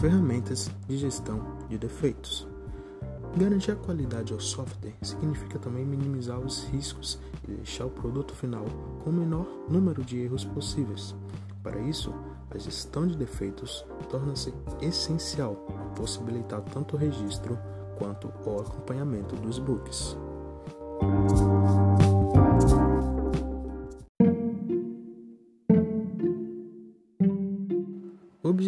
ferramentas de gestão de defeitos. Garantir a qualidade ao software significa também minimizar os riscos e deixar o produto final com o menor número de erros possíveis. Para isso, a gestão de defeitos torna-se essencial possibilitar tanto o registro quanto o acompanhamento dos bugs.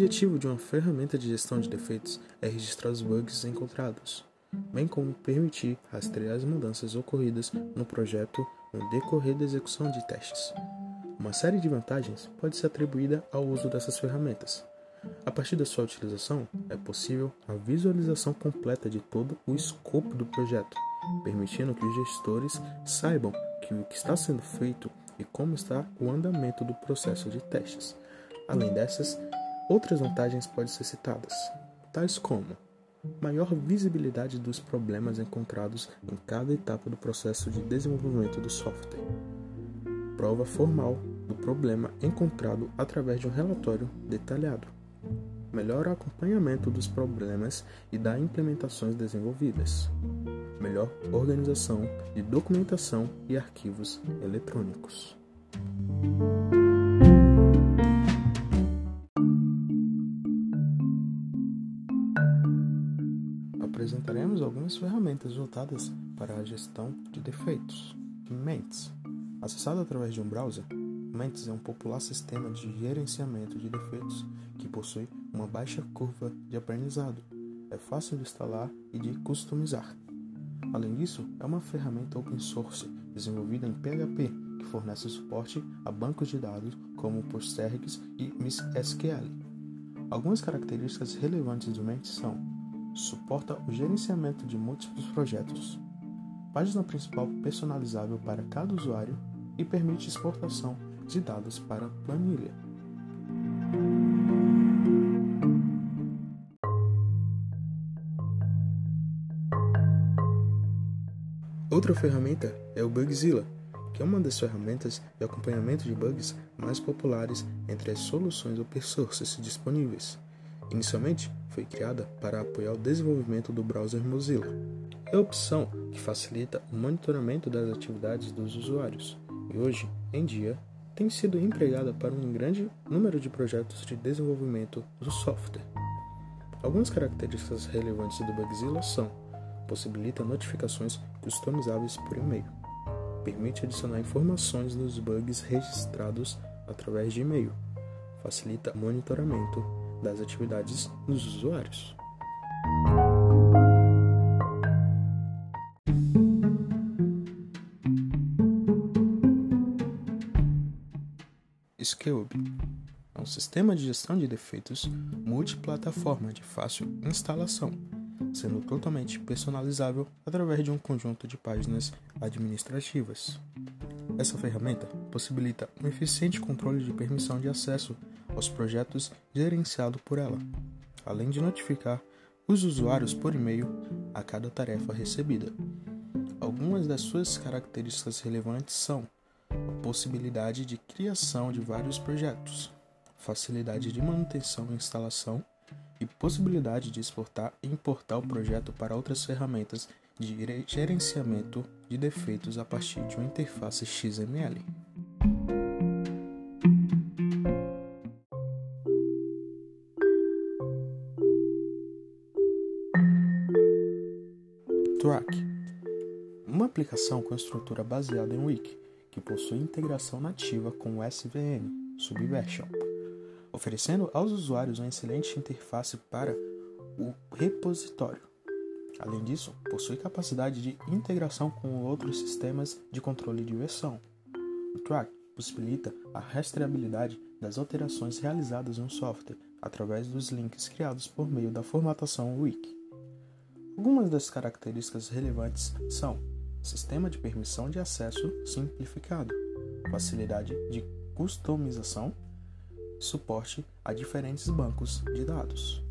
Objetivo de uma ferramenta de gestão de defeitos é registrar os bugs encontrados, bem como permitir rastrear as mudanças ocorridas no projeto no decorrer da execução de testes. Uma série de vantagens pode ser atribuída ao uso dessas ferramentas. A partir da sua utilização, é possível a visualização completa de todo o escopo do projeto, permitindo que os gestores saibam que o que está sendo feito e como está o andamento do processo de testes. Além dessas, outras vantagens podem ser citadas, tais como maior visibilidade dos problemas encontrados em cada etapa do processo de desenvolvimento do software, prova formal do problema encontrado através de um relatório detalhado, melhor acompanhamento dos problemas e das implementações desenvolvidas, melhor organização de documentação e arquivos eletrônicos. Apresentaremos algumas ferramentas voltadas para a gestão de defeitos. Mentes. Acessado através de um browser, Mentes é um popular sistema de gerenciamento de defeitos que possui uma baixa curva de aprendizado, é fácil de instalar e de customizar. Além disso, é uma ferramenta open source desenvolvida em PHP que fornece suporte a bancos de dados como Postgres e MySQL. Algumas características relevantes do Mentes são: suporta o gerenciamento de múltiplos projetos, página principal personalizável para cada usuário e permite exportação de dados para planilha. Outra ferramenta é o Bugzilla, que é uma das ferramentas de acompanhamento de bugs mais populares entre as soluções open source disponíveis. Inicialmente, foi criada para apoiar o desenvolvimento do browser Mozilla. É a opção que facilita o monitoramento das atividades dos usuários e hoje em dia tem sido empregada para um grande número de projetos de desenvolvimento do software. Algumas características relevantes do Bugzilla são: possibilita notificações customizáveis por e-mail, permite adicionar informações dos bugs registrados através de e-mail, facilita monitoramento das atividades dos usuários. Scube é um sistema de gestão de defeitos multiplataforma de fácil instalação, sendo totalmente personalizável através de um conjunto de páginas administrativas. Essa ferramenta possibilita um eficiente controle de permissão de acesso aos projetos gerenciado por ela, além de notificar os usuários por e-mail a cada tarefa recebida. Algumas das suas características relevantes são possibilidade de criação de vários projetos, facilidade de manutenção e instalação e possibilidade de exportar e importar o projeto para outras ferramentas de gerenciamento de defeitos a partir de uma interface XML. Track uma aplicação com estrutura baseada em Wiki que possui integração nativa com o SVN, Subversion, oferecendo aos usuários uma excelente interface para o repositório. Além disso, possui capacidade de integração com outros sistemas de controle de versão. O Track possibilita a rastreabilidade das alterações realizadas no software através dos links criados por meio da formatação wiki. Algumas das características relevantes são sistema de permissão de acesso simplificado, facilidade de customização, suporte a diferentes bancos de dados.